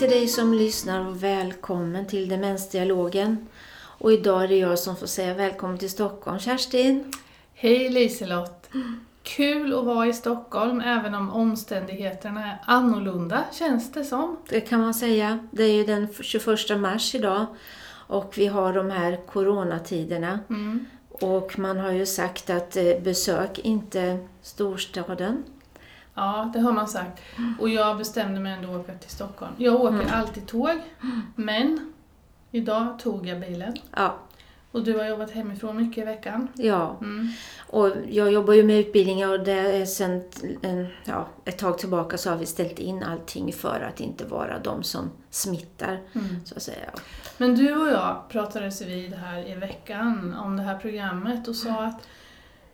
till dig som lyssnar och välkommen till Demensdialogen. Och idag är det jag som får säga välkommen till Stockholm. Kerstin? Hej Liselott! Kul att vara i Stockholm även om omständigheterna är annorlunda känns det som. Det kan man säga. Det är ju den 21 mars idag och vi har de här coronatiderna. Mm. Och man har ju sagt att eh, besök inte storstaden. Ja, det har man sagt. Och jag bestämde mig ändå att åka till Stockholm. Jag åker Mm. alltid tåg, men idag tog jag bilen. Ja, Och du har jobbat hemifrån mycket i veckan. ja. Mm. Och jag jobbar ju med utbildningar och det sen en, ja, ett tag tillbaka så har vi ställt in allting för att inte vara de som smittar, Mm. så att säga. Men du och jag pratades vid här i veckan om det här programmet och sa att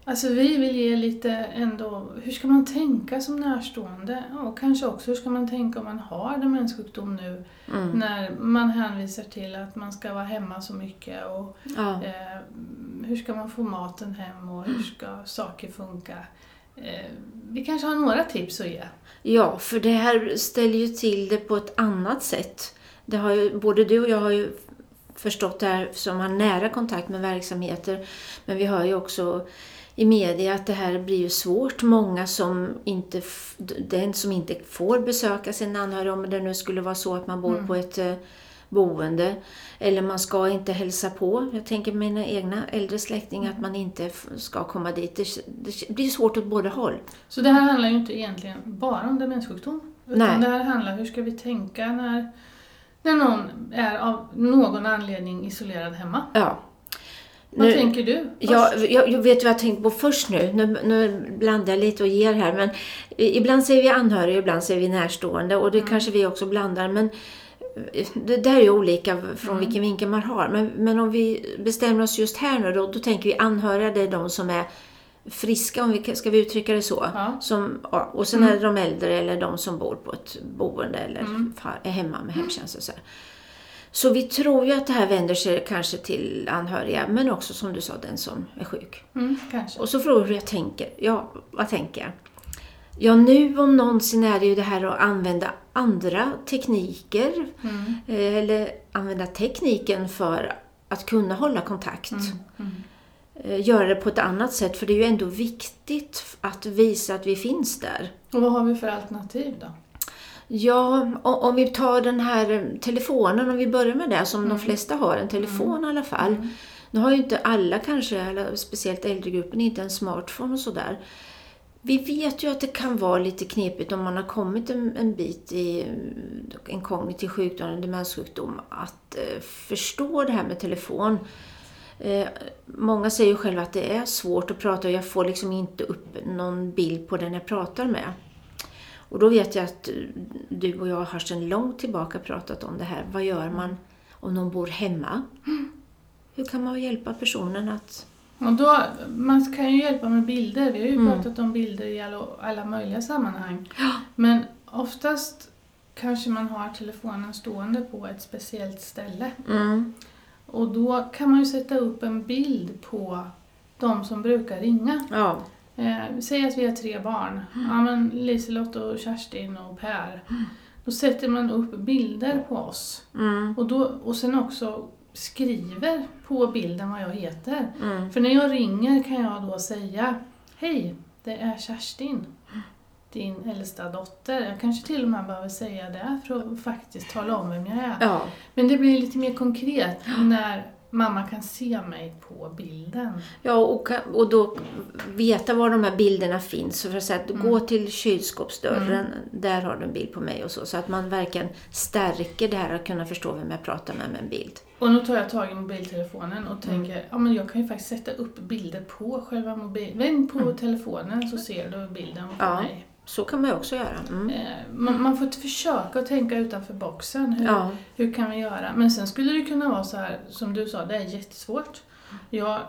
Alltså vi vill ge lite ändå, hur ska man tänka som närstående? Och kanske också hur ska man tänka om man har demenssjukdom nu Mm. när man hänvisar till att man ska vara hemma så mycket och Ja. eh, hur ska man få maten hem och hur ska saker funka? Eh, vi kanske har några tips att ge. ja, för det här ställer ju till det på ett annat sätt. Det har ju, både du och jag har ju förstått det här som har nära kontakt med verksamheter. Men vi hör ju också i media att det här blir ju svårt. Många som inte, den som inte får besöka sin anhörig, om det nu skulle vara så att man bor Mm. på ett eh, boende. Eller man ska inte hälsa på. Jag tänker mina egna äldre släktingar att man inte ska komma dit. Det, det blir svårt åt båda håll. Så det här handlar ju inte egentligen bara om demenssjukdom. Utan Nej. det här handlar om hur ska vi tänka när, när någon är av någon anledning isolerad hemma. Ja. Vad Nu- tänker du? Jag, jag, jag vet vad jag tänker på först nu. nu. Nu blandar jag lite och ger här. Men ibland säger vi anhöriga, ibland säger vi närstående. Och det kanske vi också blandar. Men eh, det där är ju olika från vilken vinkel man har. Men, men om vi bestämmer oss just här nu då, då tänker vi anhöriga, det är de som är friska, om vi, ska vi uttrycka det så? Ja. Som, och sen är det de äldre eller de som bor på ett boende eller Mm. hemma med hemtjänst och så. här. Så vi tror ju att det här vänder sig kanske till anhöriga, men också som du sa, den som är sjuk. Mm, kanske. Och så frågar du hur jag tänker. Ja, vad tänker jag? Ja, nu om någonsin är det ju det här att använda andra tekniker. Mm, eh, Eller använda tekniken för att kunna hålla kontakt. mm, mm. Eh, Göra det på ett annat sätt, för det är ju ändå viktigt att visa att vi finns där. Och vad har vi för alternativ då? Ja, om vi tar den här eh, telefonen, om vi börjar med det, som de flesta har, en telefon i alla fall. Mm. Nu har ju inte alla kanske, eller speciellt äldregruppen, inte en smartphone och sådär. Vi vet ju att det kan vara lite knepigt om man har kommit en, en bit i eh, en kognitiv sjukdom, en demenssjukdom, att eh, förstå det här med telefon. Eh, många säger ju själva att det är svårt att prata och jag får liksom inte upp någon bild på den jag pratar med. Och då vet jag att du och jag har sedan långt tillbaka pratat om det här. Vad gör man om någon bor hemma? Hur kan man hjälpa personen att... Och då, man kan ju hjälpa med bilder. Vi har ju Mm. pratat om bilder i alla, alla möjliga sammanhang. Men oftast kanske man har telefonen stående på ett speciellt ställe. Mm. Och då kan man ju sätta upp en bild på de som brukar ringa. Ja. Eh, säg att vi har tre barn. Ja, men Liselott och Kerstin och Per. Då sätter man upp bilder på oss. Mm. Och, då, och sen också skriver på bilden vad jag heter. Mm. För när jag ringer kan jag då säga Hej, det är Kerstin. Din äldsta dotter. Jag kanske till och med behöver säga det för att faktiskt tala om vem jag är. Ja. Men det blir lite mer konkret när mamma kan se mig på bilden. ja och, och då veta var de här bilderna finns. Så för att säga att gå till kylskåpsdörren, där har du en bild på mig och så. Så att man verkligen stärker det här att kunna förstå vem jag pratar med med en bild. Och nu tar jag tag i mobiltelefonen och tänker ja men jag kan ju faktiskt sätta upp bilder på själva mobilen. Vänd på telefonen så ser du bilden på Ja. mig. Så kan man ju också göra. Mm. Eh, Man, man får försöka att tänka utanför boxen. Hur, Ja. hur kan vi göra? Men sen skulle det kunna vara så här, som du sa, det är jättesvårt. Jag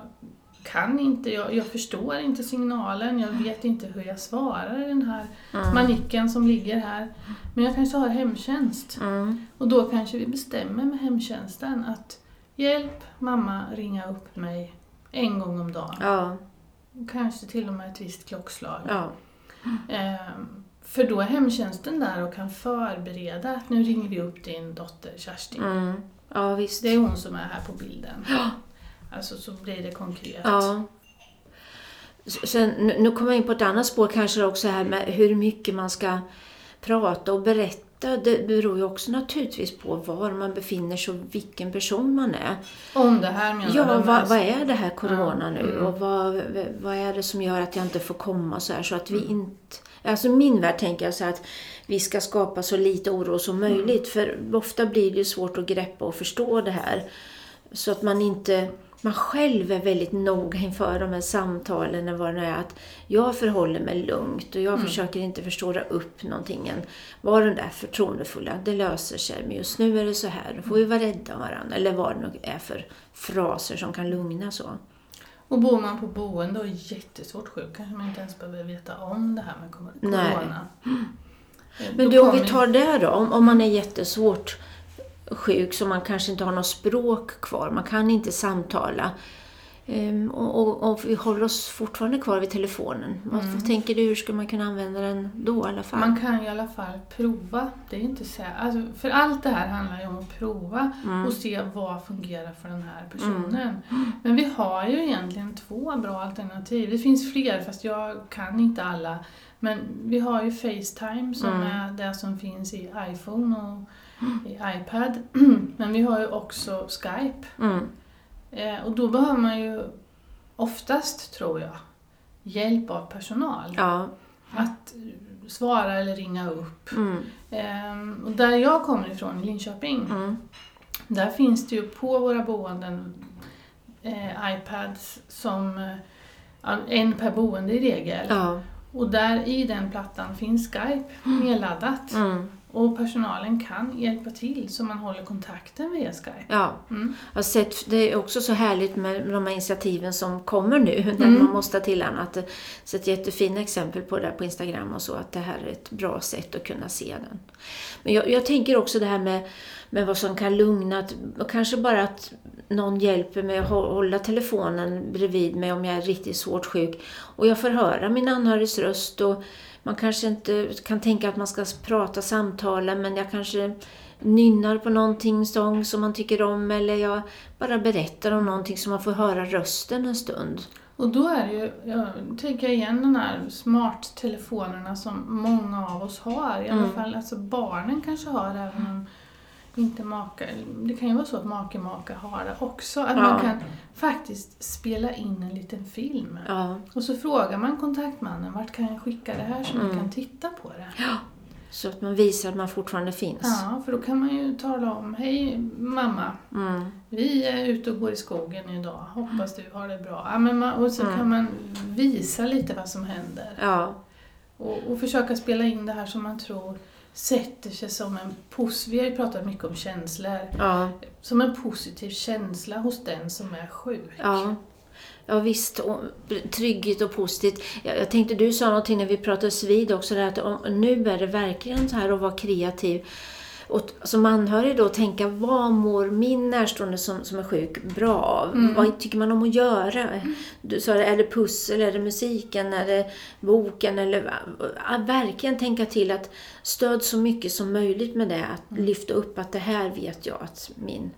kan inte, jag, jag förstår inte signalen, jag vet inte hur jag svarar i den här Mm. manicken som ligger här. Men jag kanske har hemtjänst. Mm. Och då kanske vi bestämmer med hemtjänsten att hjälp mamma ringa upp mig en gång om dagen. Ja. Kanske till och med ett visst klockslag. Ja. Ehm, För då är hemtjänsten där och kan förbereda att nu ringer vi upp din dotter Kerstin. Mm. Ja, visst. Det är hon som är här på bilden. Alltså så blir det konkret. Ja. Sen, nu nu kommer jag in på ett annat spår kanske också här med hur mycket man ska prata och berätta. Det beror ju också naturligtvis på var man befinner sig och vilken person man är. Om det här menar Ja, vad, vad är det här corona Ja, nu mm. och vad, vad är det som gör att jag inte får komma så här så att vi inte... Alltså min värld tänker jag så här att vi ska skapa så lite oro som möjligt för ofta blir det svårt att greppa och förstå det här. Så att man inte... Man själv är väldigt noga inför de här samtalen eller vad det är att jag förhåller mig lugnt och jag försöker inte förstora upp någonting. än. Var den där förtroendefulla, det löser sig. Men just nu är det så här, då får vi vara rädda om varandra. Eller vad det nu är för fraser som kan lugna så. Och bor man på boende och är jättesvårt sjuk kanske man inte ens behöver veta om det här med cor- Nej. corona. Eh, Men då du, om vi tar det då. Om, om man är jättesvårt sjuk så man kanske inte har något språk kvar. Man kan inte samtala. Ehm, och, och, och vi håller oss fortfarande kvar vid telefonen. Vad, vad tänker du, hur ska man kunna använda den då i alla fall? Man kan i alla fall prova. Det är inte så, alltså, för allt det här handlar ju om att prova Mm. och se vad fungerar för den här personen. Men vi har ju egentligen två bra alternativ. Det finns fler fast jag kan inte alla. Men vi har ju Facetime som Mm. är det som finns i iPhone och i iPad. Men vi har ju också Skype. Mm. Eh, och då behöver man ju oftast, tror jag, hjälp av personal. Ja. Att svara eller ringa upp. Mm. Ehm, och där jag kommer ifrån, i Linköping, Mm. där finns det ju på våra boenden eh, iPads som eh, en per boende i regel. Ja. Och där i den plattan finns Skype nedladdat. Mm. Och personalen kan hjälpa till så man håller kontakten via Skype. ja. Mm. Jag har sett, det är också så härligt med de här initiativen som kommer nu. När Mm. man måste till annat. Jag har sett jättefina exempel på det där på Instagram och så. Att det här är ett bra sätt att kunna se den. Men jag, jag tänker också det här med, med vad som kan lugna. Att, kanske bara att någon hjälper mig att hå- hålla telefonen bredvid mig om jag är riktigt svårt sjuk. Och jag får höra min anhörigs röst. Och man kanske inte kan tänka att man ska prata, samtala. Men jag kanske nynnar på någonting sång som man tycker om eller jag bara berättar om någonting så man får höra rösten en stund. Och då är det ju, jag tänker igen de här smarttelefonerna som många av oss har. I alla Mm. fall alltså barnen kanske har även om inte maka, det kan ju vara så att make maka har det också. Att Ja. man kan faktiskt spela in en liten film. Ja, Och så frågar man kontaktmannen, vart kan jag skicka det här så Mm. ni kan titta på det? så att man visar att man fortfarande finns. Ja, för då kan man ju tala om, hej mamma, Mm. vi är ute och går i skogen idag, hoppas du har det bra. Ja, men man, och så Mm. kan man visa lite vad som händer. Ja, Och, och försöka spela in det här som man tror sätter sig som en pos... Vi har ju pratat mycket om känslor. ja, Som en positiv känsla hos den som är sjuk. ja. Ja visst, och trygghet och positivt. Jag, jag tänkte du sa någonting när vi pratades vid också, där att om, nu är det verkligen så här att vara kreativ. Och som anhörig då tänka, vad mår min närstående som, som är sjuk bra av? Mm. Vad tycker man om att göra? Du sa, är det pussel, är det musiken, är det boken? Eller, verkligen tänka till att stöd så mycket som möjligt med det. Att lyfta upp att det här vet jag att min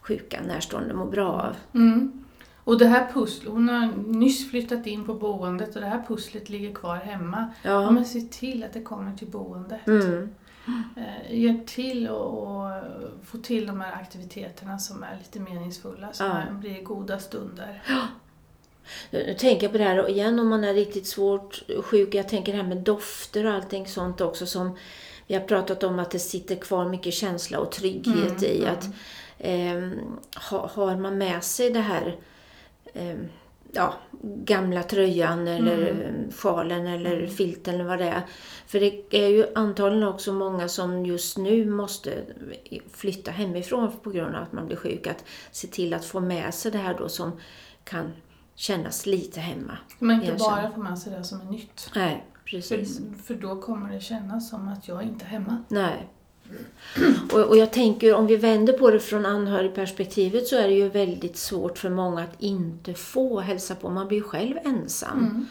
sjuka närstående mår bra av. Mm. Och det här pusslet, hon har nyss flyttat in på boendet och det här pusslet ligger kvar hemma. Ja. Men se till att det kommer till boendet. Mm. Eh, hjälp till och, och få till de här aktiviteterna som är lite meningsfulla, som Ja. blir goda stunder. Nu tänker jag på det här igen om man är riktigt svårt sjuk. Jag tänker det här med dofter och allting sånt också som vi har pratat om att det sitter kvar mycket känsla och trygghet Mm, i. mm. att ehm, ha, Har man med sig det här ehm, ja, gamla tröjan eller Mm. sjalen eller filten eller vad det är. För det är ju antagligen också många som just nu måste flytta hemifrån på grund av att man blir sjuk. Att se till att få med sig det här då som kan kännas lite hemma. Man inte bara får med sig det som är nytt. Nej, För, precis. för då kommer det kännas som att jag inte är hemma. Nej. Och, och jag tänker om vi vänder på det från anhörigperspektivet så är det ju väldigt svårt för många att inte få hälsa på. Man blir ju själv ensam. Mm.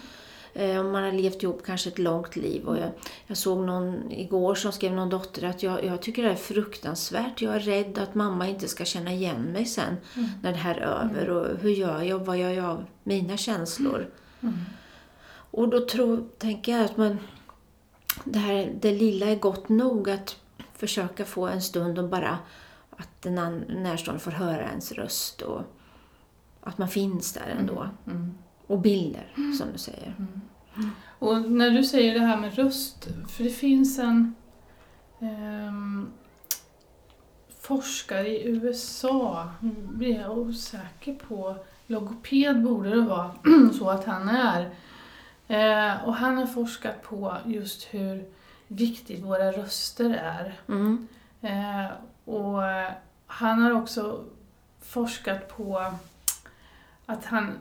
Eh, om man har levt ihop kanske ett långt liv. Och jag, jag såg någon igår som skrev någon dotter att jag, jag tycker det är fruktansvärt. Jag är rädd att mamma inte ska känna igen mig sen Mm. när det här är över. Och hur gör jag? Vad gör jag av mina känslor? Mm. Och då tror, tänker jag att man, det, här, det lilla är gott nog att försöka få en stund och bara att den närstående får höra ens röst och att man finns där ändå. Mm. Och bilder, som du säger. Och när du säger det här med röst, för det finns en ehm, forskare i USA, nu blir jag osäker på, logoped borde det vara, så att han är. Eh, och han har forskat på just hur viktigt våra röster är. Mm. Eh, och han har också forskat på att han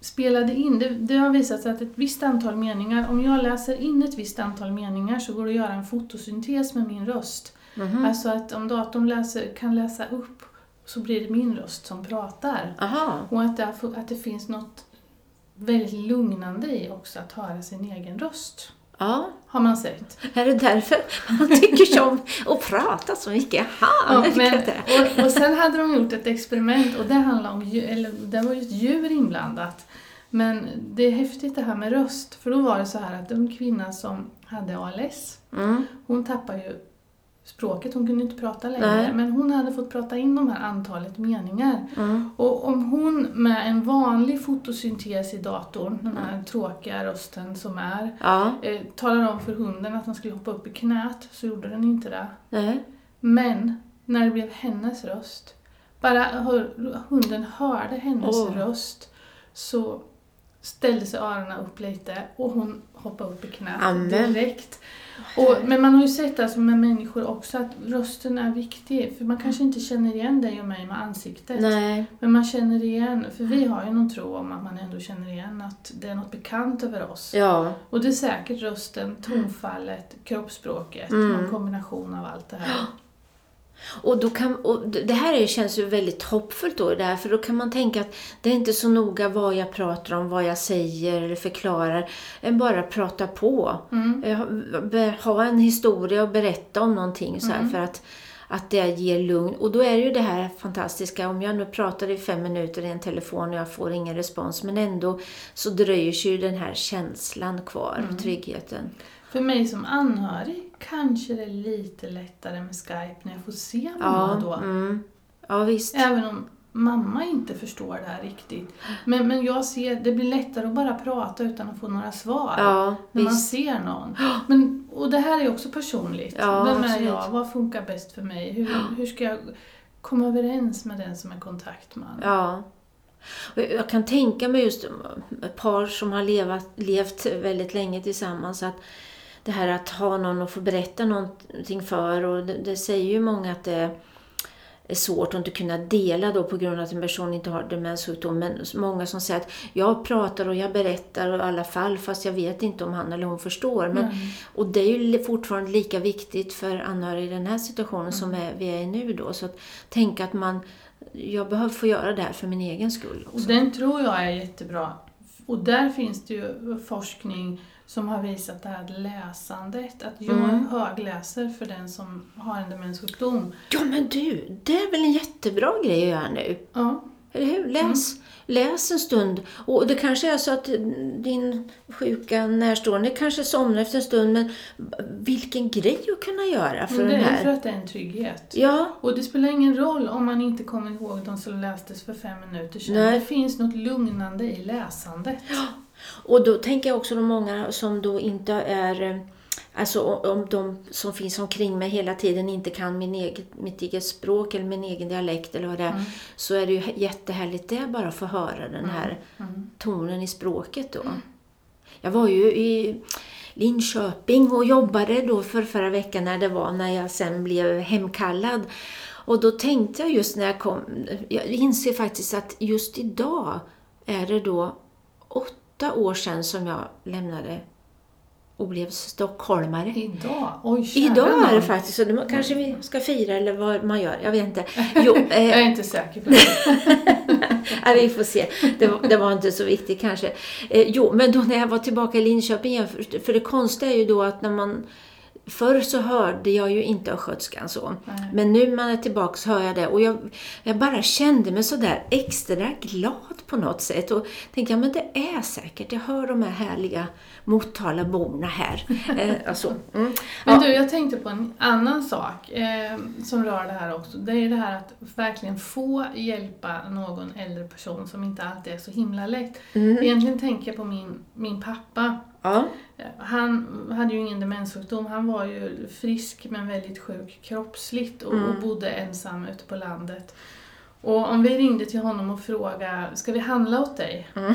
spelade in, det, det har visat sig att ett visst antal meningar, om jag läser in ett visst antal meningar så går det att göra en fotosyntes med min röst. Mhm. Alltså att om datorn läser, kan läsa upp så blir det min röst som pratar. Aha. Och att det, att det finns något väldigt lugnande i också att höra sin egen röst. Ja, Har man sett. är det därför man tycker om att prata så mycket? Ha, Ja, men, och, och sen hade de gjort ett experiment och det handlade om eller det var ju ett djur inblandat. Men det är häftigt det här med röst, för då var det så här att en kvinna som hade ALS, Mm. hon tappade ju språket, hon kunde inte prata längre, Nej. men hon hade fått prata in de här antalet meningar. Mm. Och om hon med en vanlig fotosyntes i datorn, den här tråkiga rösten som är, Ja, eh, talar om för hunden att den skulle hoppa upp i knät, så gjorde den inte det. nej. Men när det blev hennes röst, bara hör, hunden hörde hennes Åh. röst så ställde sig öronen upp lite och hon hoppade upp i knät Amen. direkt. Och, men man har ju sett alltså med människor också att rösten är viktig, för man kanske inte känner igen dig och mig med ansiktet. Nej. Men man känner igen, för vi har ju någon tro om att man ändå känner igen att det är något bekant över oss. Ja. Och det är säkert rösten, tonfallet, kroppsspråket, Mm. någon kombination av allt det här. Och, då kan, och det här är- känns ju väldigt hoppfullt då, det här, för då kan man tänka att det är inte så noga vad jag pratar om, vad jag säger eller förklarar, än bara prata på. Mm. Eh, Ha en historia och berätta om någonting så här, Mm. för att, att det ger lugn. Och då är det ju det här fantastiska, om jag nu pratar i fem minuter i en telefon och jag får ingen respons, men ändå så dröjer sig ju den här känslan kvar, Mm. tryggheten. För mig som anhörig kanske det är lite lättare med Skype när jag får se mamma Ja, då. mm. ja visst. Även om mamma inte förstår det här riktigt. Men, men jag ser, det blir lättare att bara prata utan att få några svar. Ja, när man visst. ser någon. Men, och det här är också personligt. Ja, Vem är absolut. jag? Vad funkar bäst för mig? Hur, hur ska jag komma överens med den som är kontaktman? Ja. Jag kan tänka mig just ett par som har levat, levt väldigt länge tillsammans att det här att ha någon att få berätta någonting för och det, det säger ju många att det är svårt att inte kunna dela då på grund av att en person inte har demenssjukdom. Men många som säger att jag pratar och jag berättar i alla fall fast jag vet inte om han eller hon förstår. Men, Mm. Och det är ju fortfarande lika viktigt för anhöriga i den här situationen som är, vi är i nu då. Så att tänka att man, jag behöver få göra det här för min egen skull. Och Också. den tror jag är jättebra. Och där finns det ju forskning som har visat det här läsandet. Att jag Mm. högläser för den som har en demenssjukdom. Ja men du, det är väl en jättebra grej att göra nu? Ja, Eller hur? Läs, läs en stund. Och det kanske är så att din sjuka närstående kanske somnar efter en stund, men vilken grej att kunna göra för men det den är för här. att det är en trygghet. Ja, Och det spelar ingen roll om man inte kommer ihåg de som lästes för fem minuter sedan. Nej. Det finns något lugnande i läsandet. Och då tänker jag också de många som då inte är Alltså om de som finns omkring mig hela tiden inte kan min eget, mitt eget språk eller min egen dialekt eller vad det är. Mm. Så är det ju jättehärligt det bara att få höra den här Mm. tonen i språket då. Jag var ju i Linköping och jobbade då för förra veckan när det var när jag sen blev hemkallad. Och då tänkte jag just när jag kom, jag inser faktiskt att just idag är det då åtta år sedan som jag lämnade och blev stockholmare. Idag? Oj, Idag är det faktiskt så. Det kanske vi ska fira eller vad man gör. Jag vet inte. Jo, eh, Jag är inte säker på det. vi får se. Det, var- det var inte så viktigt kanske. Eh, jo, men då när jag var tillbaka i Linköping igen, för, för det konstiga är ju då att när man Förr så hörde jag ju inte östgötskan så. Nej. Men nu när man är tillbaka så hör jag det. Och jag, jag bara kände mig sådär extra glad på något sätt. Och tänkte, ja men det är säkert. Jag hör de här härliga Motalaborna här. Eh, alltså, mm. Men du, jag tänkte på en annan sak eh, som rör det här också. Det är ju det här att verkligen få hjälpa någon äldre person som inte alltid är så himla lätt. Mm. Egentligen tänker jag på min, min pappa. Ja. Han hade ju ingen demenssjukdom, han var ju frisk men väldigt sjuk kroppsligt och, och Mm. bodde ensam ute på landet. Och om vi ringde till honom och frågade, ska vi handla åt dig? Mm.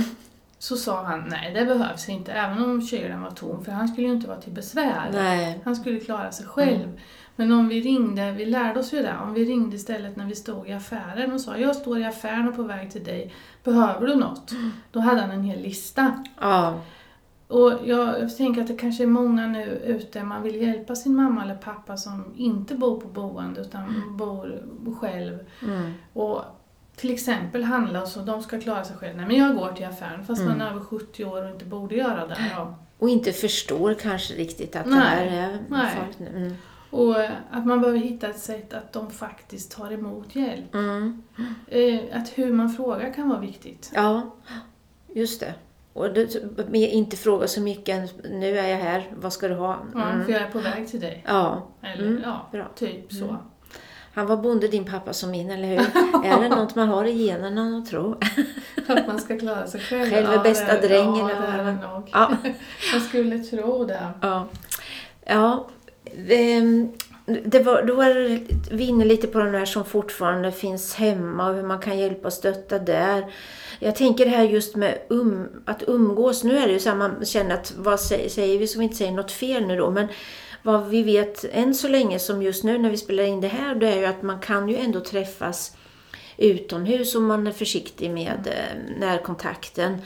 Så sa han, nej det behövs inte, även om kylen var tom, för han skulle ju inte vara till besvär. Nej. Han skulle klara sig själv. Men om vi ringde, vi lärde oss ju det, om vi ringde istället när vi stod i affären och sa jag står i affären och på väg till dig, behöver du något? Då hade han en hel lista. Ja. Och jag, tänker att det kanske är många nu ute, man vill hjälpa sin mamma eller pappa som inte bor på boende utan bor själv. Mm. Och till exempel handla och så, de ska klara sig själv. Nej men jag går till affären fast man är över 70 år och inte borde göra det. Ja. Och inte förstår kanske riktigt att det Nej. här är Nej. nu. Mm. Och eh, att man behöver hitta ett sätt att de faktiskt tar emot hjälp. Mm. Eh, Att hur man frågar kan vara viktigt. Ja, just det. Och det, inte fråga så mycket nu är jag här, vad ska du ha? Ja, Mm. För jag är på väg till dig. Ja, Eller Mm, ja, bra. typ så. Mm. han var bonde din pappa som min, eller hur? är det något man har i generna att tro? Att man ska klara sig själv. Själv är Ja, bästa det- dräng, Ja, det är det nog. Ja. Jag skulle tro det. Ja. ja. ehm, Det var, då var vi inne lite på de där som fortfarande finns hemma och hur man kan hjälpa och stötta där. Jag tänker det här just med um, att umgås. Nu är det ju så här, man känner att vad säger, säger vi så vi inte säger något fel nu då. Men vad vi vet än så länge som just nu när vi spelar in det här, det är ju att man kan ju ändå träffas utomhus om man är försiktig med eh, närkontakten.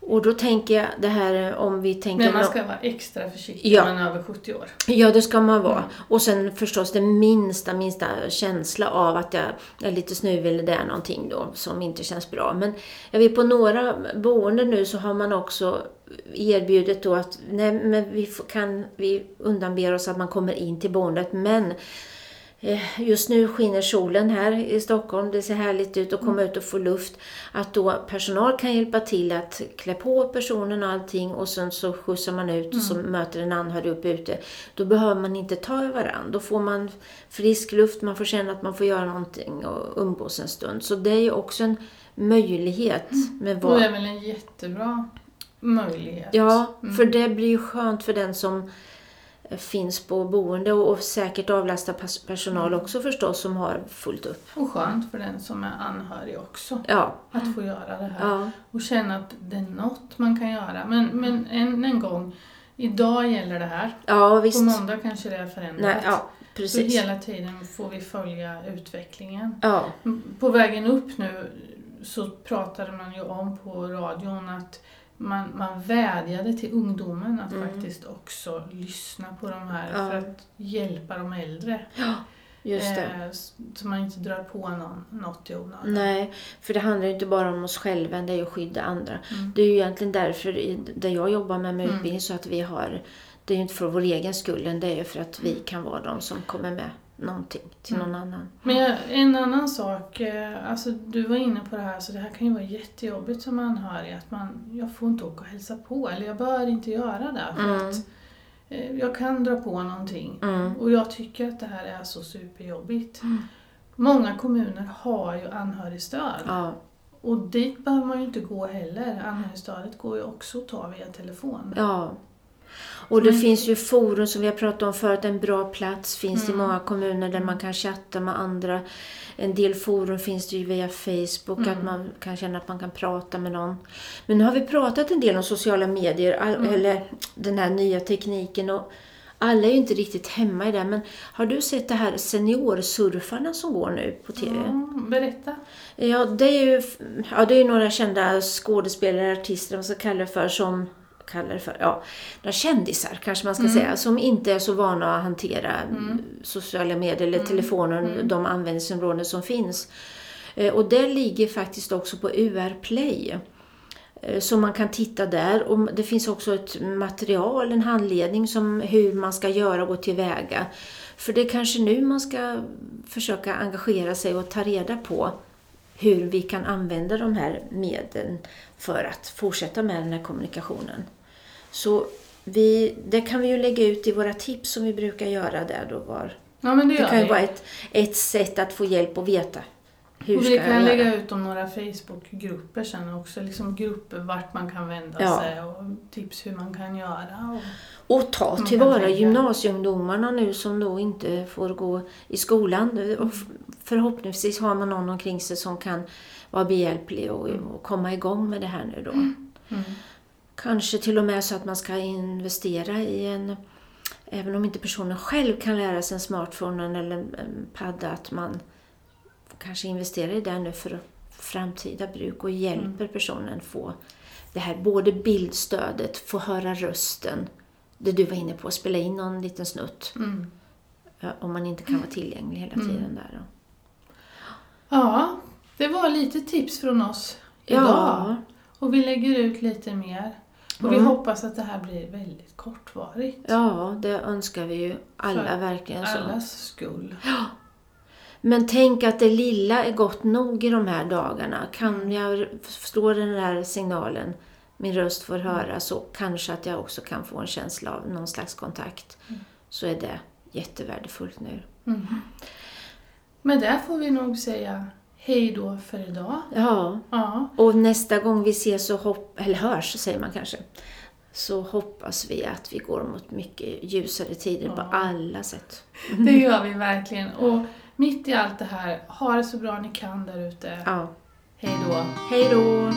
Och då tänker jag det här om vi tänker... Men man ska vara extra försiktig Ja. när man är över 70 år. Ja, det ska man vara. Mm. Och sen förstås den minsta, minsta känsla av att jag är lite snuvig eller det är någonting då som inte känns bra. Men jag vet på några boenden nu så har man också erbjudit då att nej, men vi kan vi undanber oss att man kommer in till boendet men eh, Just nu skiner solen här i Stockholm, det ser härligt ut att komma ut och få luft. Att då personal kan hjälpa till att klä på personen och allting och sen så skjutsar man ut och så möter en anhörig upp ute. Då behöver man inte ta i varandra. Då får man frisk luft, man får känna att man får göra någonting och umgås en stund. Så det är ju också en möjlighet med Och vad... det är väl en jättebra möjlighet. Ja, Mm. för det blir ju skönt för den som eh, finns på boende och, och säkert avlasta personal också förstås som har fullt upp. Och skönt för den som är anhörig också. Ja, Att få göra det här. ja, Och känna att det är något man kan göra. Men, men än en gång, idag gäller det här. ja visst. På måndag kanske det är förändrat. Nej, ja, Så precis. hela tiden får vi följa utvecklingen. Ja, På vägen upp nu så pratade man ju om på radion att man, man vädjade till ungdomen att Mm. faktiskt också lyssna på de här Ja. för att hjälpa de äldre. just det. Eh, så man inte drar på någon, något i onödan. Nej, för det handlar ju inte bara om oss själva, det är ju att skydda andra. Mm. Det är ju egentligen därför där jag jobbar med, med Mm. utbildning så att vi har, det är ju inte för vår egen skull, det är ju för att vi kan vara de som kommer med någonting till Mm. någon annan. Men jag, en annan sak, eh, alltså du var inne på det här, så det här kan ju vara jättejobbigt som anhörig, att man, jag får inte åka och hälsa på, eller jag bör inte göra det, för Mm. att eh, jag kan dra på någonting. Mm. Och jag tycker att det här är så superjobbigt. Mm. Många kommuner har ju anhörigstöd. Ja, Och dit behöver man ju inte gå heller. Anhörigstödet går ju också att ta via telefon. Ja. Och det Mm. finns ju forum som vi har pratat om förut, en bra plats finns det i Mm. många kommuner där man kan chatta med andra. En del forum finns det ju via Facebook, Mm. att man kan känna att man kan prata med någon. Men nu har vi pratat en del om sociala medier, Mm. eller den här nya tekniken och alla är ju inte riktigt hemma i det. Men har du sett det här seniorsurfarna som går nu på TV? Ja, berätta. Ja, det är ju ja, det är några kända skådespelare, artister, vad man ska kalla det för, som kalla det för, ja, några kändisar kanske man ska Mm. säga, som inte är så vana att hantera sociala medier eller Mm. telefonen, de användningsområden som finns. Eh, Och det ligger faktiskt också på UR Play. Eh, Så man kan titta där. Och det finns också ett material, en handledning som hur man ska göra och gå tillväga. För det är kanske nu man ska försöka engagera sig och ta reda på hur vi kan använda de här medlen för att fortsätta med den här kommunikationen. Så vi, det kan vi ju lägga ut i våra tips som vi brukar göra där då var. Ja, men det, Det kan ju vara ett, ett sätt att få hjälp att veta hur och vi kan lägga ut om några Facebookgrupper sen också. Liksom grupper vart man kan vända Ja. sig och tips hur man kan göra. Och, Och ta tillvara gymnasieungdomarna nu som då inte får gå i skolan. Och f- förhoppningsvis har man någon omkring sig som kan vara behjälplig och, och komma igång med det här nu då. mm. Kanske till och med så att man ska investera i en, även om inte personen själv kan lära sig en smartphone eller en padda, att man kanske investerar i det nu för framtida bruk och hjälper personen få det här både bildstödet, få höra rösten, det du var inne på, spela in någon liten snutt Mm. om man inte kan vara tillgänglig hela tiden där. Då. Ja, det var lite tips från oss idag. Ja, Och vi lägger ut lite mer. Och vi Mm. hoppas att det här blir väldigt kortvarigt. ja, det önskar vi ju alla För verkligen. Så. Allas skull. Men tänk att det lilla är gott nog i de här dagarna. Kan jag förstå den där signalen, min röst får höras så kanske att jag också kan få en känsla av någon slags kontakt. Så är det jättevärdefullt nu. Mm. Men där får vi nog säga hej då för idag. Ja, Ja, och nästa gång vi ses och hopp, eller hörs säger man kanske, så hoppas vi att vi går mot mycket ljusare tider på Ja. alla sätt. det gör vi verkligen. Och mitt i allt det här, ha det så bra ni kan där ute. Ja, Hej då. hej då!